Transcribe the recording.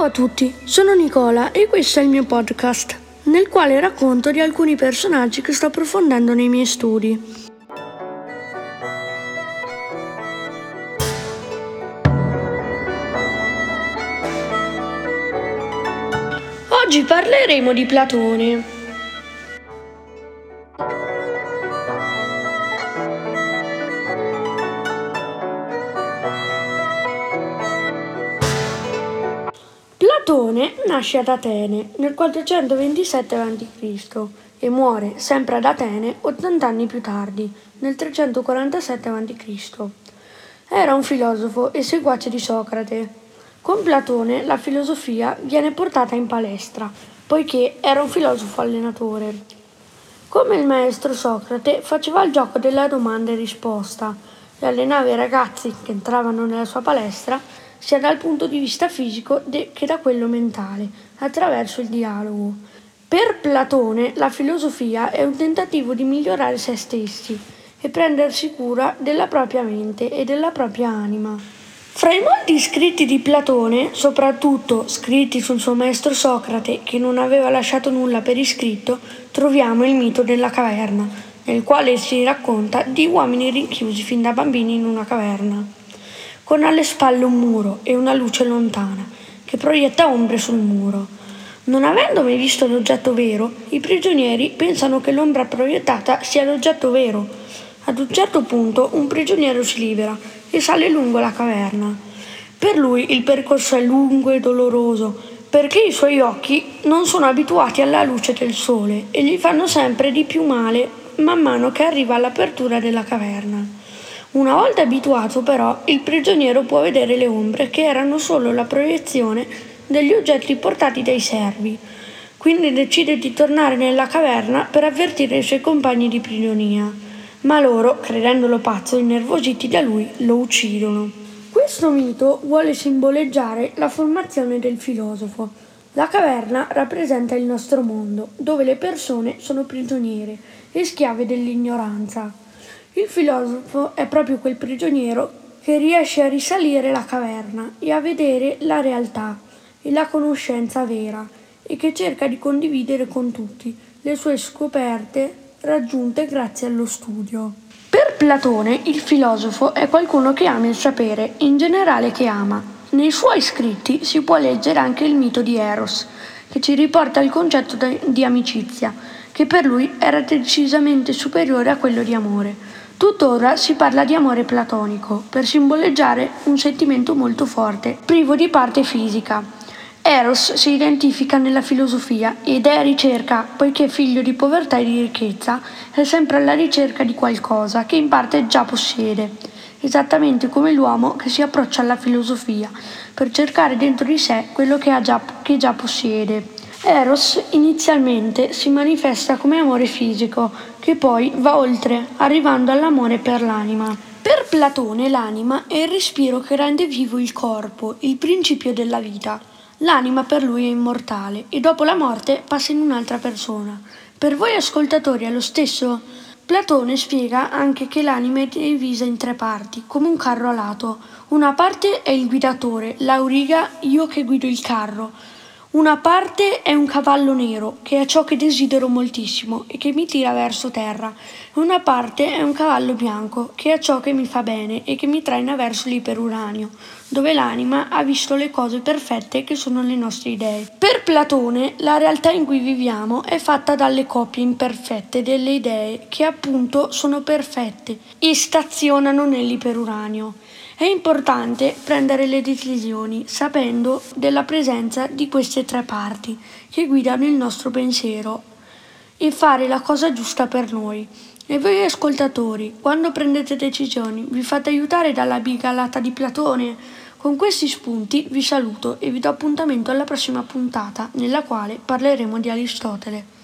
Ciao a tutti, sono Nicola e questo è il mio podcast, nel quale racconto di alcuni personaggi che sto approfondendo nei miei studi. Oggi parleremo di Platone. Platone nasce ad Atene nel 427 a.C. e muore sempre ad Atene 80 anni più tardi, nel 347 a.C. Era un filosofo e seguace di Socrate. Con Platone la filosofia viene portata in palestra, poiché era un filosofo allenatore. Come il maestro Socrate faceva il gioco della domanda e risposta e allenava i ragazzi che entravano nella sua palestra sia dal punto di vista fisico che da quello mentale, attraverso il dialogo. Per Platone la filosofia è un tentativo di migliorare se stessi e prendersi cura della propria mente e della propria anima. Fra i molti scritti di Platone, soprattutto scritti sul suo maestro Socrate, che non aveva lasciato nulla per iscritto, troviamo il mito della caverna, nel quale si racconta di uomini rinchiusi fin da bambini in una caverna con alle spalle un muro e una luce lontana che proietta ombre sul muro. Non avendo mai visto l'oggetto vero, i prigionieri pensano che l'ombra proiettata sia l'oggetto vero. Ad un certo punto un prigioniero si libera e sale lungo la caverna. Per lui il percorso è lungo e doloroso, perché i suoi occhi non sono abituati alla luce del sole e gli fanno sempre di più male man mano che arriva all'apertura della caverna. Una volta abituato però, il prigioniero può vedere le ombre che erano solo la proiezione degli oggetti portati dai servi. Quindi decide di tornare nella caverna per avvertire i suoi compagni di prigionia. Ma loro, credendolo pazzo e innervositi da lui, lo uccidono. Questo mito vuole simboleggiare la formazione del filosofo. La caverna rappresenta il nostro mondo, dove le persone sono prigioniere e schiave dell'ignoranza. Il filosofo è proprio quel prigioniero che riesce a risalire la caverna e a vedere la realtà e la conoscenza vera e che cerca di condividere con tutti le sue scoperte raggiunte grazie allo studio. Per Platone il filosofo è qualcuno che ama il sapere, in generale che ama. Nei suoi scritti si può leggere anche il mito di Eros, che ci riporta il concetto di amicizia, che per lui era decisamente superiore a quello di amore. Tuttora si parla di amore platonico per simboleggiare un sentimento molto forte, privo di parte fisica. Eros si identifica nella filosofia ed è ricerca, poiché figlio di povertà e di ricchezza, è sempre alla ricerca di qualcosa che in parte già possiede, esattamente come l'uomo che si approccia alla filosofia, per cercare dentro di sé quello che, già, che già possiede. Eros inizialmente si manifesta come amore fisico, che poi va oltre, arrivando all'amore per l'anima. Per Platone l'anima è il respiro che rende vivo il corpo, il principio della vita. L'anima per lui è immortale e dopo la morte passa in un'altra persona. Per voi ascoltatori è lo stesso? Platone spiega anche che l'anima è divisa in tre parti, come un carro alato. Una parte è il guidatore, l'auriga, io che guido il carro. Una parte è un cavallo nero, che è ciò che desidero moltissimo e che mi tira verso terra. Una parte è un cavallo bianco, che è ciò che mi fa bene e che mi traina verso l'iperuranio, dove l'anima ha visto le cose perfette che sono le nostre idee. Per Platone, la realtà in cui viviamo è fatta dalle coppie imperfette delle idee, che appunto sono perfette e stazionano nell'iperuranio. È importante prendere le decisioni sapendo della presenza di queste tre parti che guidano il nostro pensiero e fare la cosa giusta per noi. E voi ascoltatori, quando prendete decisioni, vi fate aiutare dalla bigalata di Platone? Con questi spunti vi saluto e vi do appuntamento alla prossima puntata nella quale parleremo di Aristotele.